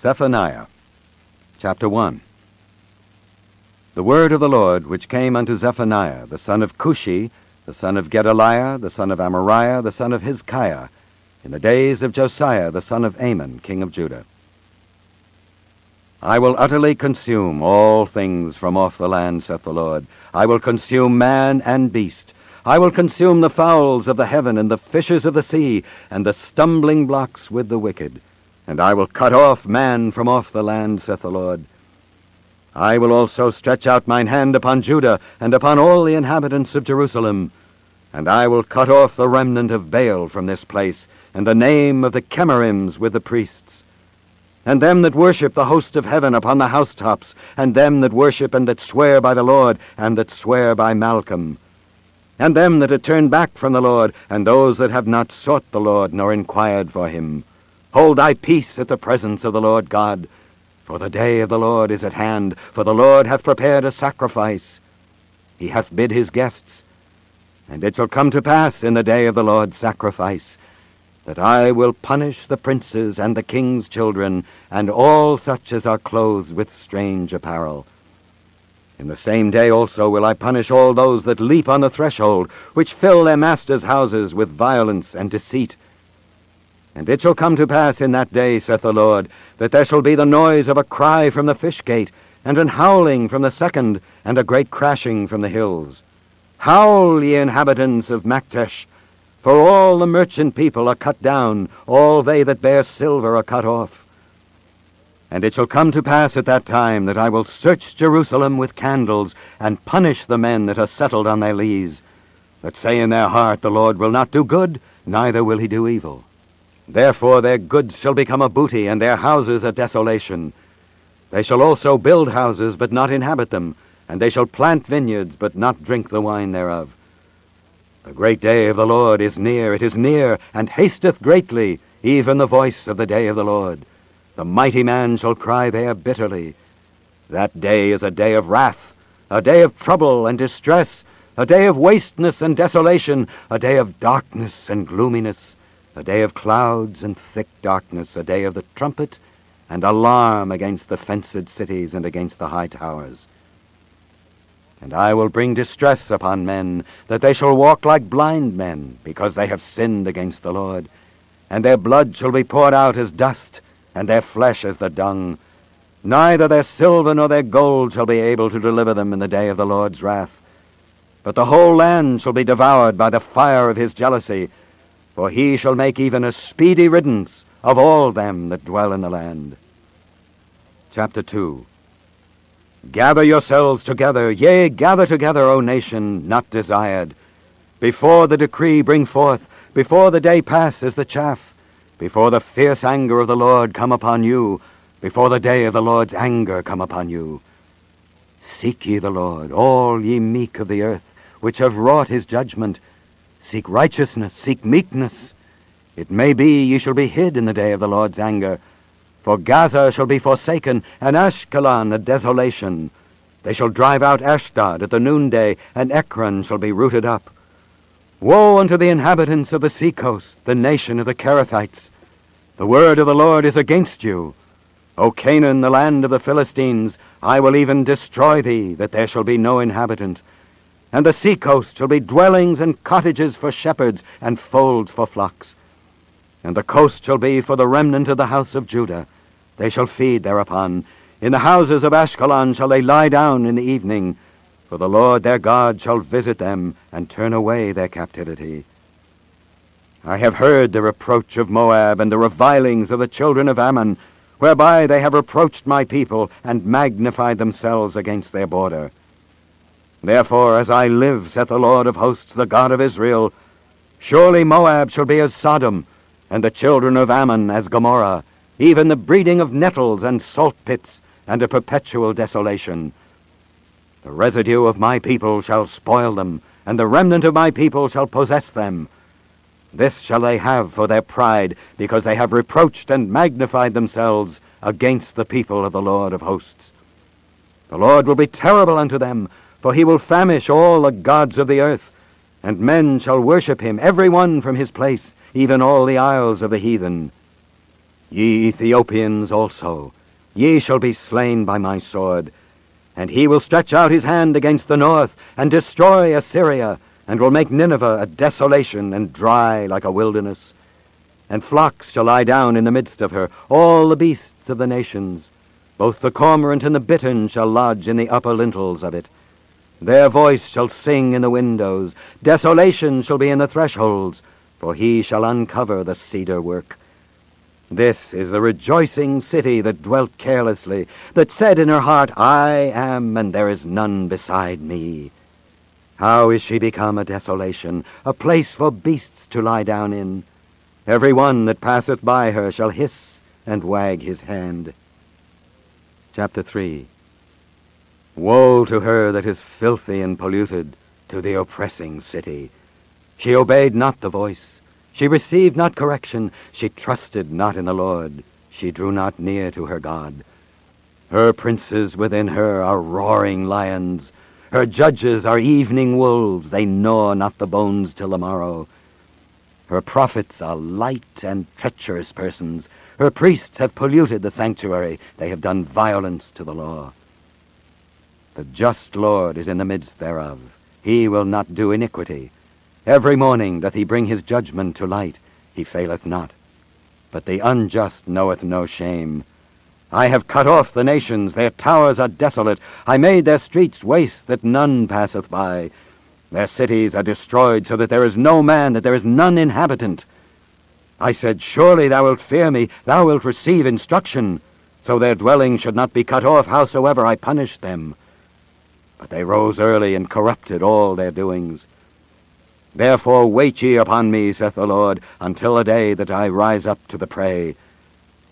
Zephaniah chapter 1 The word of the Lord which came unto Zephaniah, the son of Cushi, the son of Gedaliah, the son of Amariah, the son of Hizkiah, in the days of Josiah, the son of Amon, king of Judah. I will utterly consume all things from off the land, saith the Lord. I will consume man and beast. I will consume the fowls of the heaven and the fishes of the sea, and the stumbling blocks with the wicked. And I will cut off man from off the land, saith the Lord. I will also stretch out mine hand upon Judah, and upon all the inhabitants of Jerusalem. And I will cut off the remnant of Baal from this place, and the name of the Chemarims with the priests and them that worship the host of heaven upon the housetops, and them that worship and that swear by the Lord, and that swear by Malcham, and them that have turned back from the Lord, and those that have not sought the Lord, nor inquired for him. Hold thy peace at the presence of the Lord God, for the day of the Lord is at hand, for the Lord hath prepared a sacrifice. He hath bid his guests, and it shall come to pass in the day of the Lord's sacrifice, that I will punish the princes and the king's children, and all such as are clothed with strange apparel. In the same day also will I punish all those that leap on the threshold, which fill their masters' houses with violence and deceit. And it shall come to pass in that day, saith the Lord, that there shall be the noise of a cry from the fish gate, and an howling from the second, and a great crashing from the hills. Howl, ye inhabitants of Maktesh, for all the merchant people are cut down, all they that bear silver are cut off. And it shall come to pass at that time that I will search Jerusalem with candles, and punish the men that are settled on their lees, that say in their heart, The Lord will not do good, neither will he do evil. Therefore their goods shall become a booty, and their houses a desolation. They shall also build houses, but not inhabit them, and they shall plant vineyards, but not drink the wine thereof. The great day of the Lord is near, it is near, and hasteth greatly, even the voice of the day of the Lord. The mighty man shall cry there bitterly. That day is a day of wrath, a day of trouble and distress, a day of wasteness and desolation, a day of darkness and gloominess, a day of clouds and thick darkness, a day of the trumpet and alarm against the fenced cities and against the high towers. And I will bring distress upon men, that they shall walk like blind men, because they have sinned against the Lord. And their blood shall be poured out as dust, and their flesh as the dung. Neither their silver nor their gold shall be able to deliver them in the day of the Lord's wrath. But the whole land shall be devoured by the fire of his jealousy, for he shall make even a speedy riddance of all them that dwell in the land. Chapter 2 Gather yourselves together, yea, gather together, O nation not desired. Before the decree bring forth, before the day pass as the chaff, before the fierce anger of the Lord come upon you, before the day of the Lord's anger come upon you. Seek ye the Lord, all ye meek of the earth, which have wrought his judgment. Seek righteousness, seek meekness. It may be ye shall be hid in the day of the Lord's anger, for Gaza shall be forsaken, and Ashkelon a desolation. They shall drive out Ashdod at the noonday, and Ekron shall be rooted up. Woe unto the inhabitants of the seacoast, the nation of the Cherethites! The word of the Lord is against you. O Canaan, the land of the Philistines, I will even destroy thee, that there shall be no inhabitant. And the seacoast shall be dwellings and cottages for shepherds, and folds for flocks. And the coast shall be for the remnant of the house of Judah. They shall feed thereupon. In the houses of Ashkelon shall they lie down in the evening. For the Lord their God shall visit them, and turn away their captivity. I have heard the reproach of Moab, and the revilings of the children of Ammon, whereby they have reproached my people, and magnified themselves against their border. Therefore, as I live, saith the Lord of hosts, the God of Israel, surely Moab shall be as Sodom, and the children of Ammon as Gomorrah, even the breeding of nettles and salt pits, and a perpetual desolation. The residue of my people shall spoil them, and the remnant of my people shall possess them. This shall they have for their pride, because they have reproached and magnified themselves against the people of the Lord of hosts. The Lord will be terrible unto them, for he will famish all the gods of the earth, and men shall worship him, every one from his place, even all the isles of the heathen. Ye Ethiopians also, ye shall be slain by my sword. And he will stretch out his hand against the north, and destroy Assyria, and will make Nineveh a desolation, and dry like a wilderness. And flocks shall lie down in the midst of her, all the beasts of the nations. Both the cormorant and the bittern shall lodge in the upper lintels of it. Their voice shall sing in the windows, desolation shall be in the thresholds, for he shall uncover the cedar work. This is the rejoicing city that dwelt carelessly, that said in her heart, I am, and there is none beside me. How is she become a desolation, a place for beasts to lie down in? Every one that passeth by her shall hiss and wag his hand. Chapter 3 Woe to her that is filthy and polluted, to the oppressing city. She obeyed not the voice. She received not correction. She trusted not in the Lord. She drew not near to her God. Her princes within her are roaring lions. Her judges are evening wolves. They gnaw not the bones till the morrow. Her prophets are light and treacherous persons. Her priests have polluted the sanctuary. They have done violence to the law. The just Lord is in the midst thereof. He will not do iniquity. Every morning doth he bring his judgment to light. He faileth not. But the unjust knoweth no shame. I have cut off the nations, their towers are desolate. I made their streets waste, that none passeth by. Their cities are destroyed, so that there is no man, that there is none inhabitant. I said, Surely thou wilt fear me, thou wilt receive instruction, so their dwelling should not be cut off, howsoever I punish them. But they rose early and corrupted all their doings. Therefore wait ye upon me, saith the Lord, until the day that I rise up to the prey.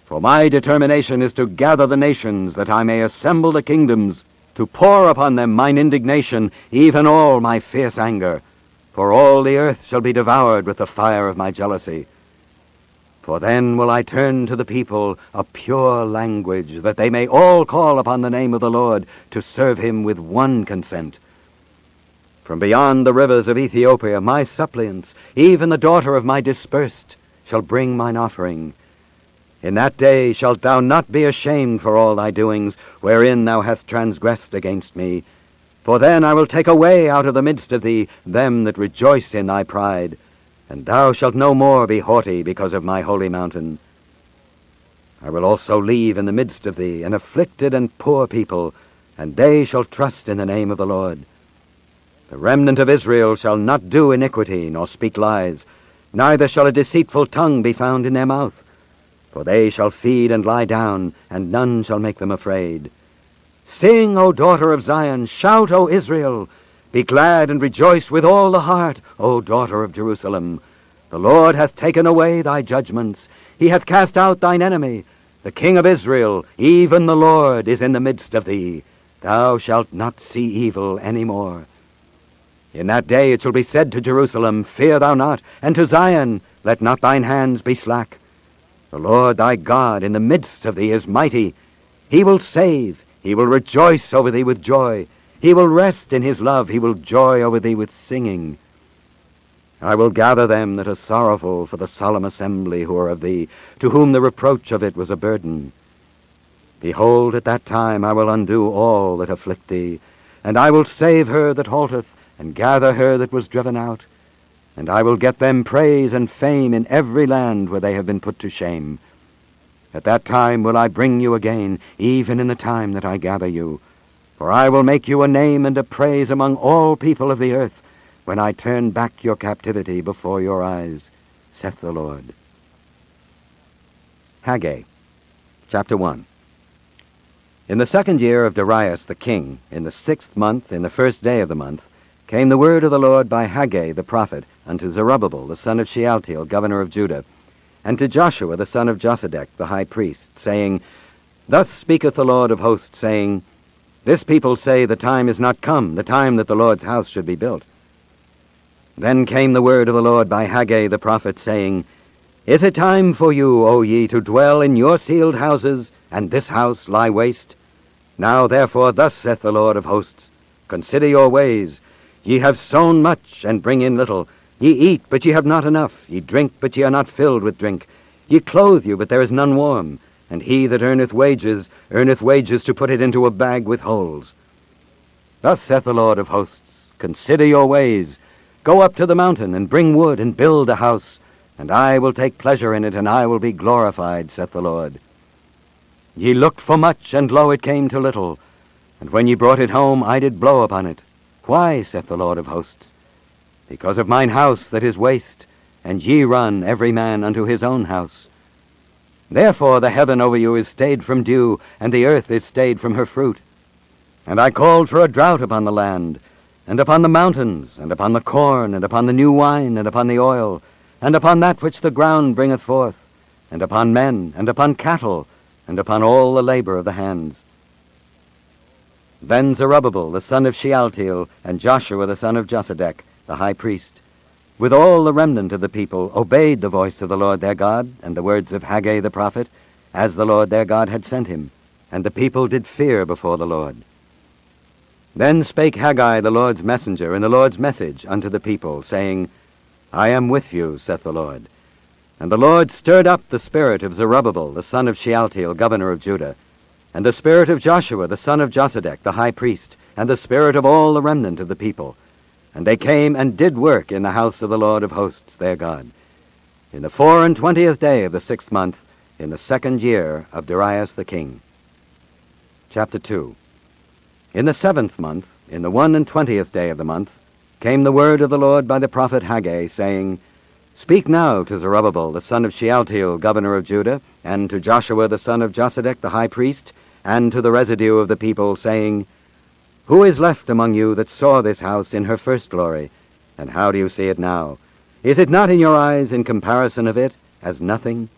For my determination is to gather the nations, that I may assemble the kingdoms, to pour upon them mine indignation, even all my fierce anger. For all the earth shall be devoured with the fire of my jealousy. For then will I turn to the people a pure language, that they may all call upon the name of the Lord, to serve him with one consent. From beyond the rivers of Ethiopia, my suppliants, even the daughter of my dispersed, shall bring mine offering. In that day shalt thou not be ashamed for all thy doings, wherein thou hast transgressed against me. For then I will take away out of the midst of thee them that rejoice in thy pride, and thou shalt no more be haughty because of my holy mountain. I will also leave in the midst of thee an afflicted and poor people, and they shall trust in the name of the Lord. The remnant of Israel shall not do iniquity, nor speak lies, neither shall a deceitful tongue be found in their mouth. For they shall feed and lie down, and none shall make them afraid. Sing, O daughter of Zion, shout, O Israel. Be glad and rejoice with all the heart, O daughter of Jerusalem. The Lord hath taken away thy judgments. He hath cast out thine enemy. The King of Israel, even the Lord, is in the midst of thee. Thou shalt not see evil any more. In that day it shall be said to Jerusalem, Fear thou not, and to Zion, Let not thine hands be slack. The Lord thy God in the midst of thee is mighty. He will save, he will rejoice over thee with joy. He will rest in his love, he will joy over thee with singing. I will gather them that are sorrowful for the solemn assembly who are of thee, to whom the reproach of it was a burden. Behold, at that time I will undo all that afflict thee, and I will save her that halteth, and gather her that was driven out. And I will get them praise and fame in every land where they have been put to shame. At that time will I bring you again, even in the time that I gather you. For I will make you a name and a praise among all people of the earth, when I turn back your captivity before your eyes, saith the Lord. Haggai, chapter 1. In the second year of Darius the king, in the sixth month, in the first day of the month, came the word of the Lord by Haggai the prophet unto Zerubbabel the son of Shealtiel, governor of Judah, and to Joshua the son of Josedech the high priest, saying, Thus speaketh the Lord of hosts, saying, This people say the time is not come, the time that the Lord's house should be built. Then came the word of the Lord by Haggai the prophet, saying, Is it time for you, O ye, to dwell in your sealed houses, and this house lie waste? Now therefore thus saith the Lord of hosts, Consider your ways, Ye have sown much, and bring in little. Ye eat, but ye have not enough. Ye drink, but ye are not filled with drink. Ye clothe you, but there is none warm. And he that earneth wages, earneth wages to put it into a bag with holes. Thus saith the Lord of hosts, Consider your ways. Go up to the mountain, and bring wood, and build a house. And I will take pleasure in it, and I will be glorified, saith the Lord. Ye looked for much, and lo, it came to little. And when ye brought it home, I did blow upon it. Why, saith the Lord of hosts? Because of mine house that is waste, and ye run every man unto his own house. Therefore the heaven over you is stayed from dew, and the earth is stayed from her fruit. And I called for a drought upon the land, and upon the mountains, and upon the corn, and upon the new wine, and upon the oil, and upon that which the ground bringeth forth, and upon men, and upon cattle, and upon all the labor of the hands. Then Zerubbabel the son of Shealtiel, and Joshua the son of Josedech, the high priest, with all the remnant of the people, obeyed the voice of the Lord their God, and the words of Haggai the prophet, as the Lord their God had sent him. And the people did fear before the Lord. Then spake Haggai the Lord's messenger in the Lord's message unto the people, saying, I am with you, saith the Lord. And the Lord stirred up the spirit of Zerubbabel, the son of Shealtiel, governor of Judah, and the spirit of Joshua, the son of Josedech, the high priest, and the spirit of all the remnant of the people, and they came and did work in the house of the Lord of hosts their God. In the four and twentieth day of the sixth month, in the second year of Darius the king. Chapter 2 In the seventh month, in the one and twentieth day of the month, came the word of the Lord by the prophet Haggai, saying, Speak now to Zerubbabel the son of Shealtiel, governor of Judah, and to Joshua the son of Josedech the high priest, and to the residue of the people, saying, who is left among you that saw this house in her first glory? And how do you see it now? Is it not in your eyes in comparison of it as nothing?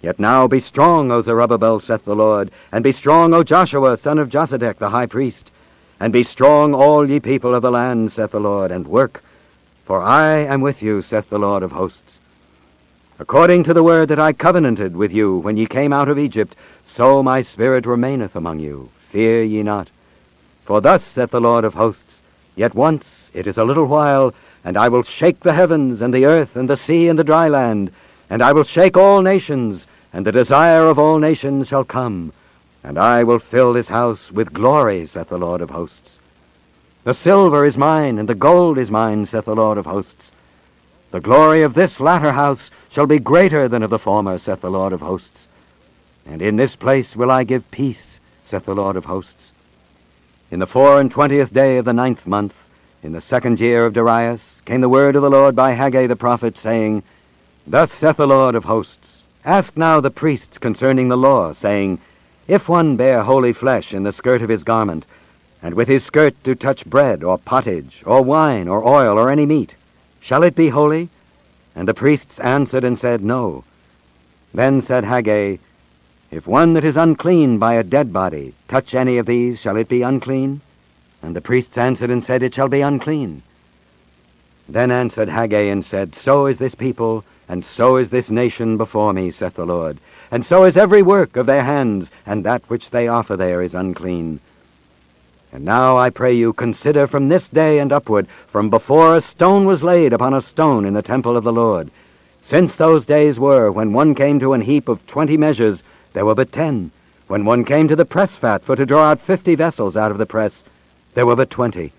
Yet now be strong, O Zerubbabel, saith the Lord, and be strong, O Joshua, son of Josedech, the high priest, and be strong, all ye people of the land, saith the Lord, and work, for I am with you, saith the Lord of hosts. According to the word that I covenanted with you when ye came out of Egypt, so my spirit remaineth among you. Fear ye not. For thus saith the Lord of hosts, Yet once it is a little while, and I will shake the heavens, and the earth, and the sea, and the dry land, and I will shake all nations, and the desire of all nations shall come, and I will fill this house with glory, saith the Lord of hosts. The silver is mine, and the gold is mine, saith the Lord of hosts. The glory of this latter house shall be greater than of the former, saith the Lord of hosts. And in this place will I give peace, saith the Lord of hosts. In the four and twentieth day of the ninth month, in the second year of Darius, came the word of the Lord by Haggai the prophet, saying, Thus saith the Lord of hosts, Ask now the priests concerning the law, saying, If one bear holy flesh in the skirt of his garment, and with his skirt do touch bread, or pottage, or wine, or oil, or any meat, shall it be holy? And the priests answered and said, No. Then said Haggai, if one that is unclean by a dead body touch any of these, shall it be unclean? And the priests answered and said, It shall be unclean. Then answered Haggai and said, So is this people, and so is this nation before me, saith the Lord. And so is every work of their hands, and that which they offer there is unclean. And now I pray you, consider from this day and upward, from before a stone was laid upon a stone in the temple of the Lord, since those days were when one came to an heap of twenty measures, there were but ten. When one came to the press fat for to draw out fifty vessels out of the press, there were but twenty.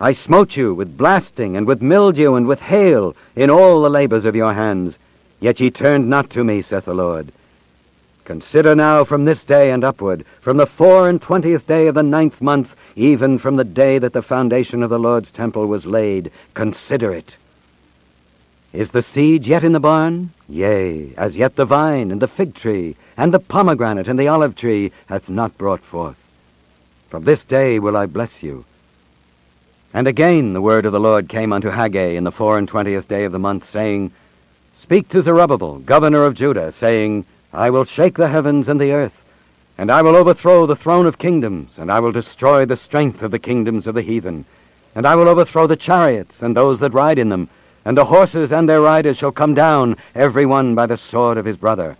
I smote you with blasting, and with mildew, and with hail, in all the labors of your hands. Yet ye turned not to me, saith the Lord. Consider now from this day and upward, from the four and twentieth day of the ninth month, even from the day that the foundation of the Lord's temple was laid, consider it. Is the seed yet in the barn? Yea, as yet the vine, and the fig tree, and the pomegranate and the olive tree hath not brought forth. From this day will I bless you. And again the word of the Lord came unto Haggai in the four and twentieth day of the month, saying, Speak to Zerubbabel, governor of Judah, saying, I will shake the heavens and the earth, and I will overthrow the throne of kingdoms, and I will destroy the strength of the kingdoms of the heathen, and I will overthrow the chariots and those that ride in them, and the horses and their riders shall come down, every one by the sword of his brother.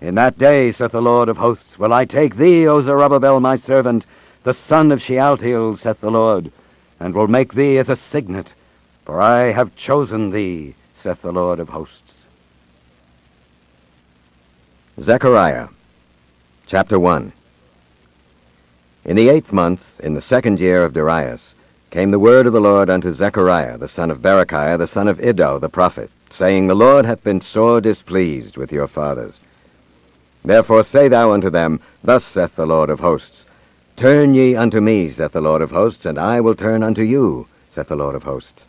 In that day, saith the Lord of hosts, will I take thee, O Zerubbabel, my servant, the son of Shealtiel, saith the Lord, and will make thee as a signet, for I have chosen thee, saith the Lord of hosts. Zechariah, chapter 1. In the eighth month, in the second year of Darius, came the word of the Lord unto Zechariah, the son of Berechiah, the son of Iddo, the prophet, saying, The Lord hath been sore displeased with your fathers. Therefore say thou unto them, Thus saith the Lord of hosts, Turn ye unto me, saith the Lord of hosts, and I will turn unto you, saith the Lord of hosts.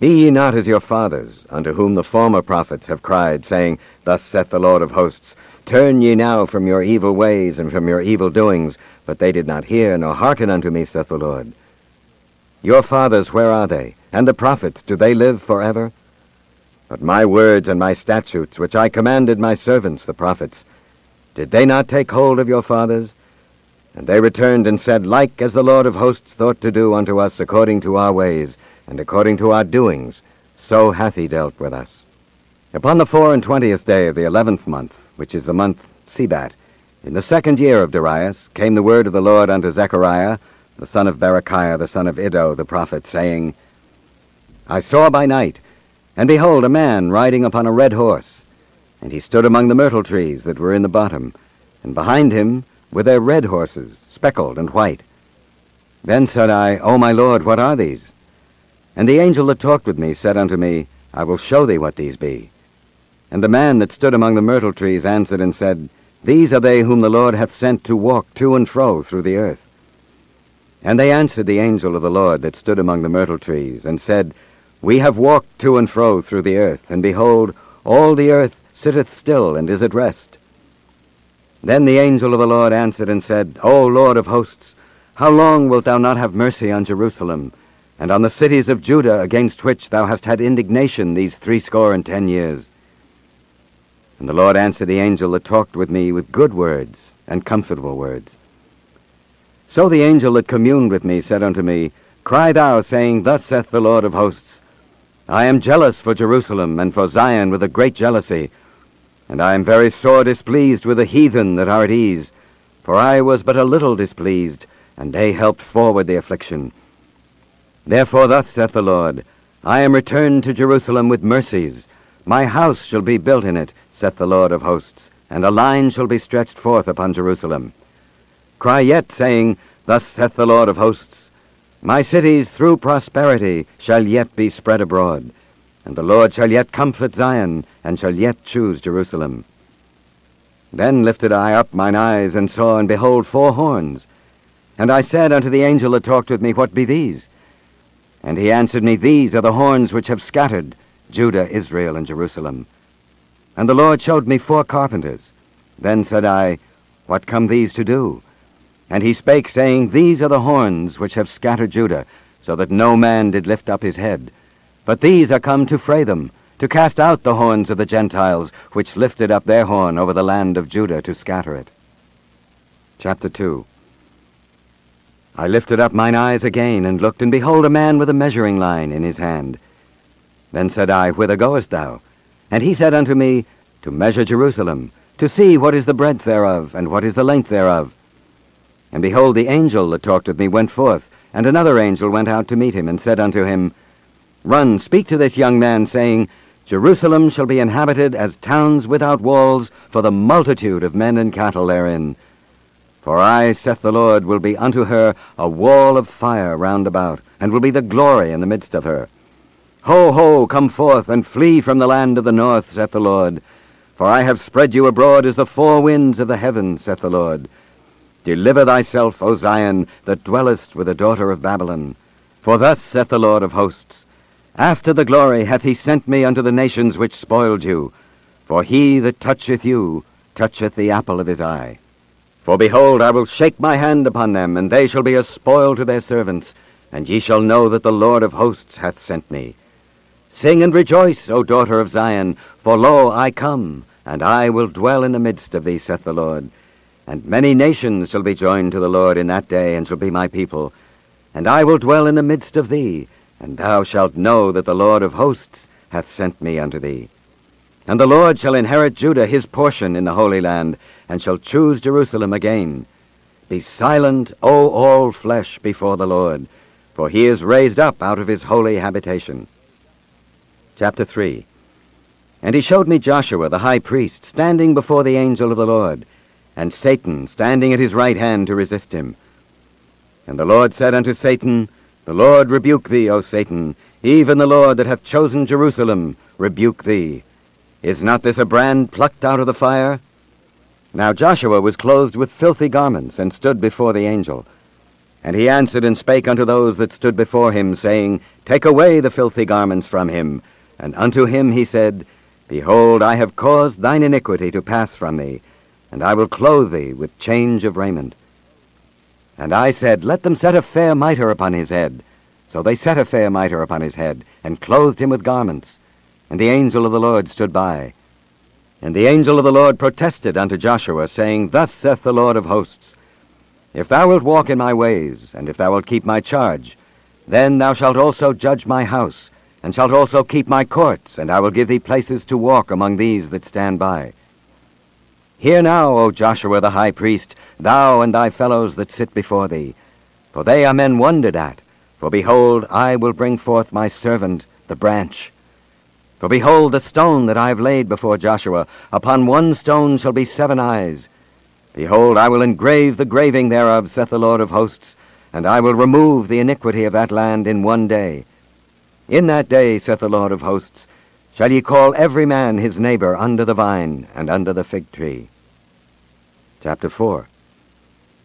Be ye not as your fathers, unto whom the former prophets have cried, saying, Thus saith the Lord of hosts, Turn ye now from your evil ways and from your evil doings. But they did not hear nor hearken unto me, saith the Lord. Your fathers, where are they? And the prophets, do they live forever? But my words and my statutes, which I commanded my servants, the prophets, did they not take hold of your fathers? And they returned and said, Like as the Lord of hosts thought to do unto us according to our ways, and according to our doings, so hath he dealt with us. Upon the four and twentieth day of the eleventh month, which is the month Sebat, in the second year of Darius, came the word of the Lord unto Zechariah, the son of Berechiah, the son of Iddo, the prophet, saying, I saw by night, and behold, a man riding upon a red horse, and he stood among the myrtle trees that were in the bottom, and behind him were there red horses, speckled and white. Then said I, O my Lord, what are these? And the angel that talked with me said unto me, I will show thee what these be. And the man that stood among the myrtle trees answered and said, These are they whom the Lord hath sent to walk to and fro through the earth. And they answered the angel of the Lord that stood among the myrtle trees, and said, We have walked to and fro through the earth, and behold, all the earth sitteth still and is at rest. Then the angel of the Lord answered and said, O Lord of hosts, how long wilt thou not have mercy on Jerusalem, and on the cities of Judah against which thou hast had indignation these threescore and ten years. And the Lord answered the angel that talked with me with good words and comfortable words. So the angel that communed with me said unto me, Cry thou, saying, Thus saith the Lord of hosts, I am jealous for Jerusalem and for Zion with a great jealousy, and I am very sore displeased with the heathen that are at ease, for I was but a little displeased, and they helped forward the affliction. Therefore thus saith the Lord, I am returned to Jerusalem with mercies. My house shall be built in it, saith the Lord of hosts, and a line shall be stretched forth upon Jerusalem. Cry yet, saying, Thus saith the Lord of hosts, My cities through prosperity shall yet be spread abroad, and the Lord shall yet comfort Zion, and shall yet choose Jerusalem. Then lifted I up mine eyes, and saw, and behold, four horns. And I said unto the angel that talked with me, What be these? And he answered me, These are the horns which have scattered Judah, Israel, and Jerusalem. And the Lord showed me four carpenters. Then said I, What come these to do? And he spake, saying, These are the horns which have scattered Judah, so that no man did lift up his head. But these are come to fray them, to cast out the horns of the Gentiles, which lifted up their horn over the land of Judah to scatter it. Chapter 2 I lifted up mine eyes again, and looked, and behold a man with a measuring line in his hand. Then said I, Whither goest thou? And he said unto me, To measure Jerusalem, to see what is the breadth thereof, and what is the length thereof. And behold, the angel that talked with me went forth, and another angel went out to meet him, and said unto him, Run, speak to this young man, saying, Jerusalem shall be inhabited as towns without walls, for the multitude of men and cattle therein. For I, saith the Lord, will be unto her a wall of fire round about, and will be the glory in the midst of her. Ho, ho, come forth, and flee from the land of the north, saith the Lord. For I have spread you abroad as the four winds of the heaven, saith the Lord. Deliver thyself, O Zion, that dwellest with the daughter of Babylon. For thus saith the Lord of hosts, After the glory hath he sent me unto the nations which spoiled you. For he that toucheth you toucheth the apple of his eye. For behold, I will shake my hand upon them, and they shall be a spoil to their servants, and ye shall know that the Lord of hosts hath sent me. Sing and rejoice, O daughter of Zion, for lo, I come, and I will dwell in the midst of thee, saith the Lord. And many nations shall be joined to the Lord in that day, and shall be my people. And I will dwell in the midst of thee, and thou shalt know that the Lord of hosts hath sent me unto thee. And the Lord shall inherit Judah his portion in the Holy Land, and shall choose Jerusalem again. Be silent, O all flesh, before the Lord, for he is raised up out of his holy habitation. Chapter 3 And he showed me Joshua the high priest standing before the angel of the Lord, and Satan standing at his right hand to resist him. And the Lord said unto Satan, The Lord rebuke thee, O Satan, even the Lord that hath chosen Jerusalem rebuke thee. Is not this a brand plucked out of the fire? Now Joshua was clothed with filthy garments, and stood before the angel. And he answered and spake unto those that stood before him, saying, Take away the filthy garments from him. And unto him he said, Behold, I have caused thine iniquity to pass from thee, and I will clothe thee with change of raiment. And I said, Let them set a fair mitre upon his head. So they set a fair mitre upon his head, and clothed him with garments. And the angel of the Lord stood by. And the angel of the Lord protested unto Joshua, saying, Thus saith the Lord of hosts, If thou wilt walk in my ways, and if thou wilt keep my charge, then thou shalt also judge my house, and shalt also keep my courts, and I will give thee places to walk among these that stand by. Hear now, O Joshua the high priest, thou and thy fellows that sit before thee, for they are men wondered at. For behold, I will bring forth my servant, the branch. For behold, the stone that I have laid before Joshua, upon one stone shall be seven eyes. Behold, I will engrave the graving thereof, saith the Lord of hosts, and I will remove the iniquity of that land in one day. In that day, saith the Lord of hosts, shall ye call every man his neighbor under the vine and under the fig tree. Chapter 4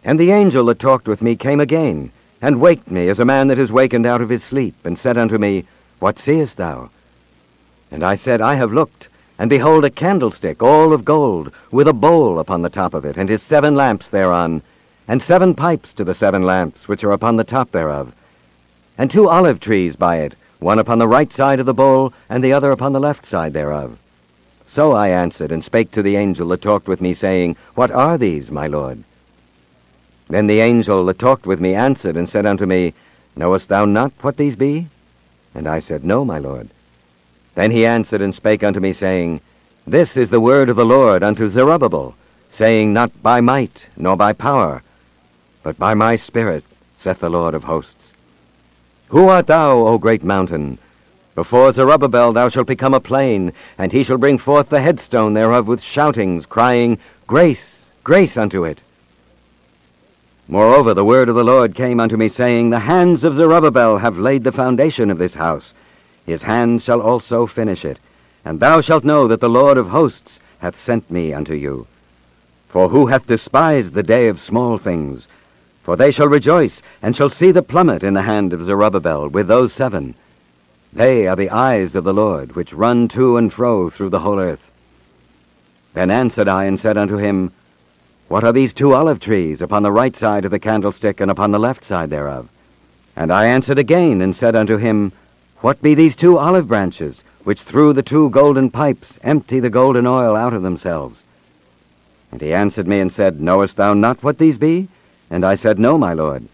And the angel that talked with me came again, and waked me as a man that is wakened out of his sleep, and said unto me, What seest thou? And I said, I have looked, and behold a candlestick all of gold, with a bowl upon the top of it, and his seven lamps thereon, and seven pipes to the seven lamps which are upon the top thereof, and two olive trees by it, one upon the right side of the bowl, and the other upon the left side thereof. So I answered, and spake to the angel that talked with me, saying, What are these, my lord? Then the angel that talked with me answered, and said unto me, Knowest thou not what these be? And I said, No, my lord. Then he answered and spake unto me, saying, This is the word of the Lord unto Zerubbabel, saying, Not by might, nor by power, but by my spirit, saith the Lord of hosts. Who art thou, O great mountain? Before Zerubbabel thou shalt become a plain, and he shall bring forth the headstone thereof with shoutings, crying, Grace, grace unto it. Moreover, the word of the Lord came unto me, saying, The hands of Zerubbabel have laid the foundation of this house. His hands shall also finish it. And thou shalt know that the Lord of hosts hath sent me unto you. For who hath despised the day of small things? For they shall rejoice, and shall see the plummet in the hand of Zerubbabel with those seven. They are the eyes of the Lord, which run to and fro through the whole earth. Then answered I and said unto him, What are these two olive trees upon the right side of the candlestick and upon the left side thereof? And I answered again and said unto him, What be these two olive branches, which through the two golden pipes empty the golden oil out of themselves? And he answered me and said, Knowest thou not what these be? And I said, No, my lord.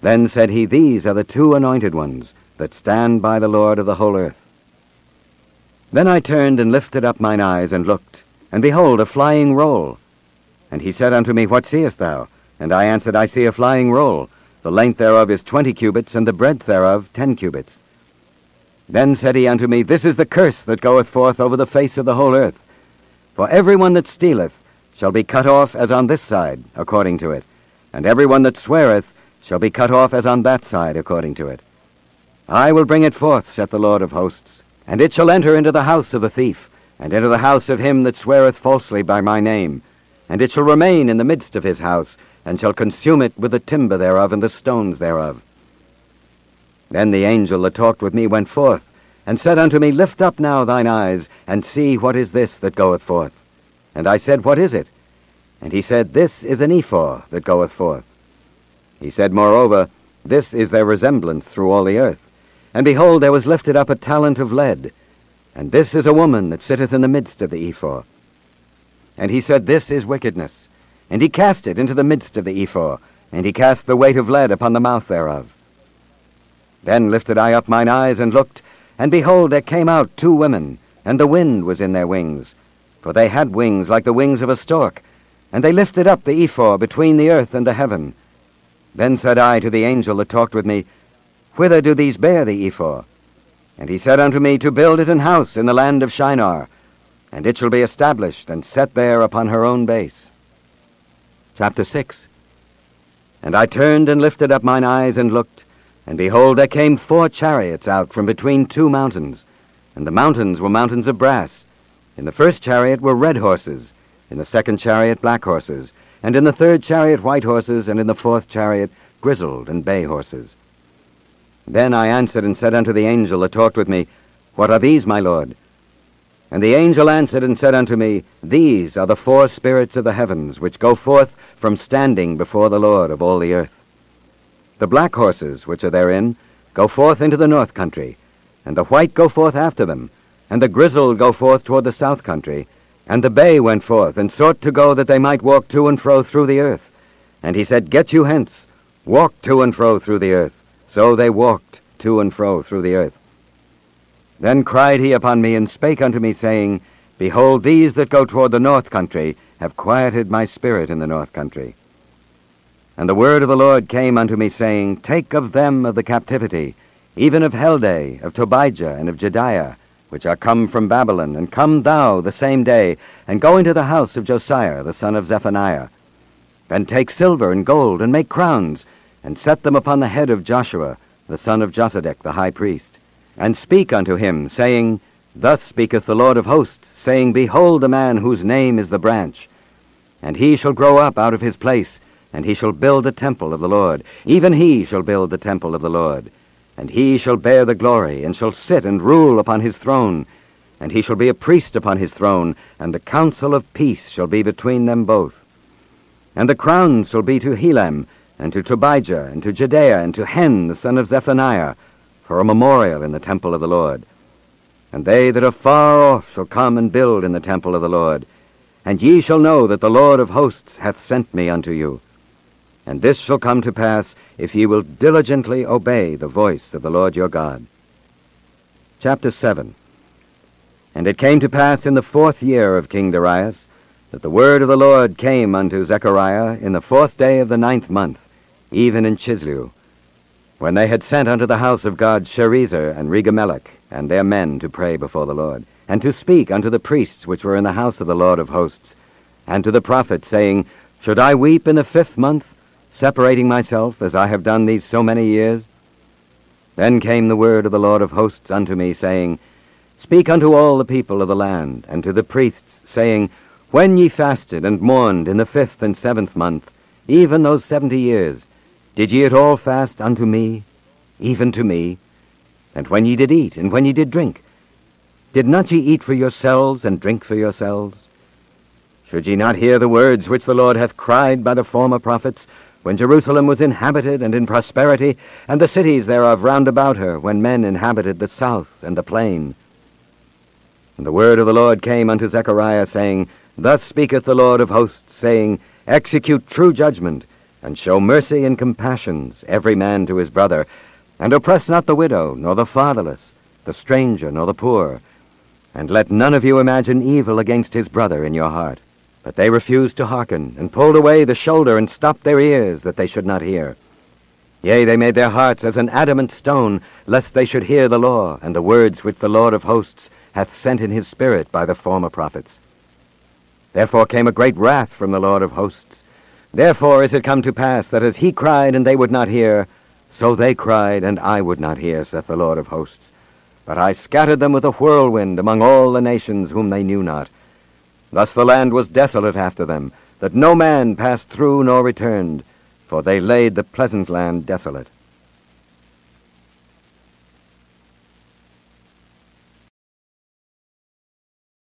Then said he, These are the two anointed ones that stand by the Lord of the whole earth. Then I turned and lifted up mine eyes and looked, and behold, a flying roll. And he said unto me, What seest thou? And I answered, I see a flying roll. The length thereof is twenty cubits, and the breadth thereof ten cubits. Then said he unto me, This is the curse that goeth forth over the face of the whole earth. For every one that stealeth shall be cut off as on this side, according to it and every one that sweareth shall be cut off as on that side according to it. I will bring it forth, saith the Lord of hosts, and it shall enter into the house of the thief, and into the house of him that sweareth falsely by my name, and it shall remain in the midst of his house, and shall consume it with the timber thereof and the stones thereof. Then the angel that talked with me went forth, and said unto me, Lift up now thine eyes, and see what is this that goeth forth. And I said, What is it? And he said, This is an ephah that goeth forth. He said, Moreover, This is their resemblance through all the earth. And behold, there was lifted up a talent of lead. And this is a woman that sitteth in the midst of the ephah. And he said, This is wickedness. And he cast it into the midst of the ephah, and he cast the weight of lead upon the mouth thereof. Then lifted I up mine eyes and looked, and behold, there came out two women, and the wind was in their wings. For they had wings like the wings of a stork, and they lifted up the ephah between the earth and the heaven. Then said I to the angel that talked with me, Whither do these bear the ephah? And he said unto me, To build it an house in the land of Shinar, and it shall be established and set there upon her own base. Chapter 6 And I turned and lifted up mine eyes and looked, and behold, there came four chariots out from between two mountains, and the mountains were mountains of brass. In the first chariot were red horses, in the second chariot black horses, and in the third chariot white horses, and in the fourth chariot grizzled and bay horses. Then I answered and said unto the angel that talked with me, What are these, my lord? And the angel answered and said unto me, These are the four spirits of the heavens, which go forth from standing before the Lord of all the earth. The black horses, which are therein, go forth into the north country, and the white go forth after them, and the grizzled go forth toward the south country, and the bay went forth, and sought to go that they might walk to and fro through the earth. And he said, Get you hence, walk to and fro through the earth. So they walked to and fro through the earth. Then cried he upon me, and spake unto me, saying, Behold, these that go toward the north country have quieted my spirit in the north country. And the word of the Lord came unto me, saying, Take of them of the captivity, even of Heldai, of Tobijah, and of Jedaiah, which are come from Babylon, and come thou the same day, and go into the house of Josiah, the son of Zephaniah, and take silver and gold, and make crowns, and set them upon the head of Joshua, the son of Josedech, the high priest and speak unto him, saying, Thus speaketh the Lord of hosts, saying, Behold a man whose name is the branch. And he shall grow up out of his place, and he shall build the temple of the Lord. Even he shall build the temple of the Lord. And he shall bear the glory, and shall sit and rule upon his throne. And he shall be a priest upon his throne, and the counsel of peace shall be between them both. And the crowns shall be to Helem, and to Tobijah, and to Jedaiah, and to Hen the son of Zephaniah, for a memorial in the temple of the Lord. And they that are far off shall come and build in the temple of the Lord. And ye shall know that the Lord of hosts hath sent me unto you. And this shall come to pass, if ye will diligently obey the voice of the Lord your God. Chapter 7 And it came to pass in the fourth year of King Darius, that the word of the Lord came unto Zechariah in the fourth day of the ninth month, even in Chisleu, when they had sent unto the house of God Sherezer and Regemmelech and their men to pray before the Lord, and to speak unto the priests which were in the house of the Lord of hosts, and to the prophets, saying, Should I weep in the fifth month, separating myself, as I have done these so many years? Then came the word of the Lord of hosts unto me, saying, Speak unto all the people of the land, and to the priests, saying, When ye fasted and mourned in the fifth and seventh month, even those seventy years, did ye at all fast unto me, even to me? And when ye did eat, and when ye did drink, did not ye eat for yourselves, and drink for yourselves? Should ye not hear the words which the Lord hath cried by the former prophets, when Jerusalem was inhabited and in prosperity, and the cities thereof round about her, when men inhabited the south and the plain? And the word of the Lord came unto Zechariah, saying, Thus speaketh the Lord of hosts, saying, Execute true judgment, and show mercy and compassions every man to his brother, and oppress not the widow, nor the fatherless, the stranger, nor the poor. And let none of you imagine evil against his brother in your heart. But they refused to hearken, and pulled away the shoulder, and stopped their ears, that they should not hear. Yea, they made their hearts as an adamant stone, lest they should hear the law, and the words which the Lord of hosts hath sent in his spirit by the former prophets. Therefore came a great wrath from the Lord of hosts, Therefore is it come to pass that as he cried and they would not hear, so they cried and I would not hear, saith the Lord of hosts. But I scattered them with a whirlwind among all the nations whom they knew not. Thus the land was desolate after them, that no man passed through nor returned, for they laid the pleasant land desolate.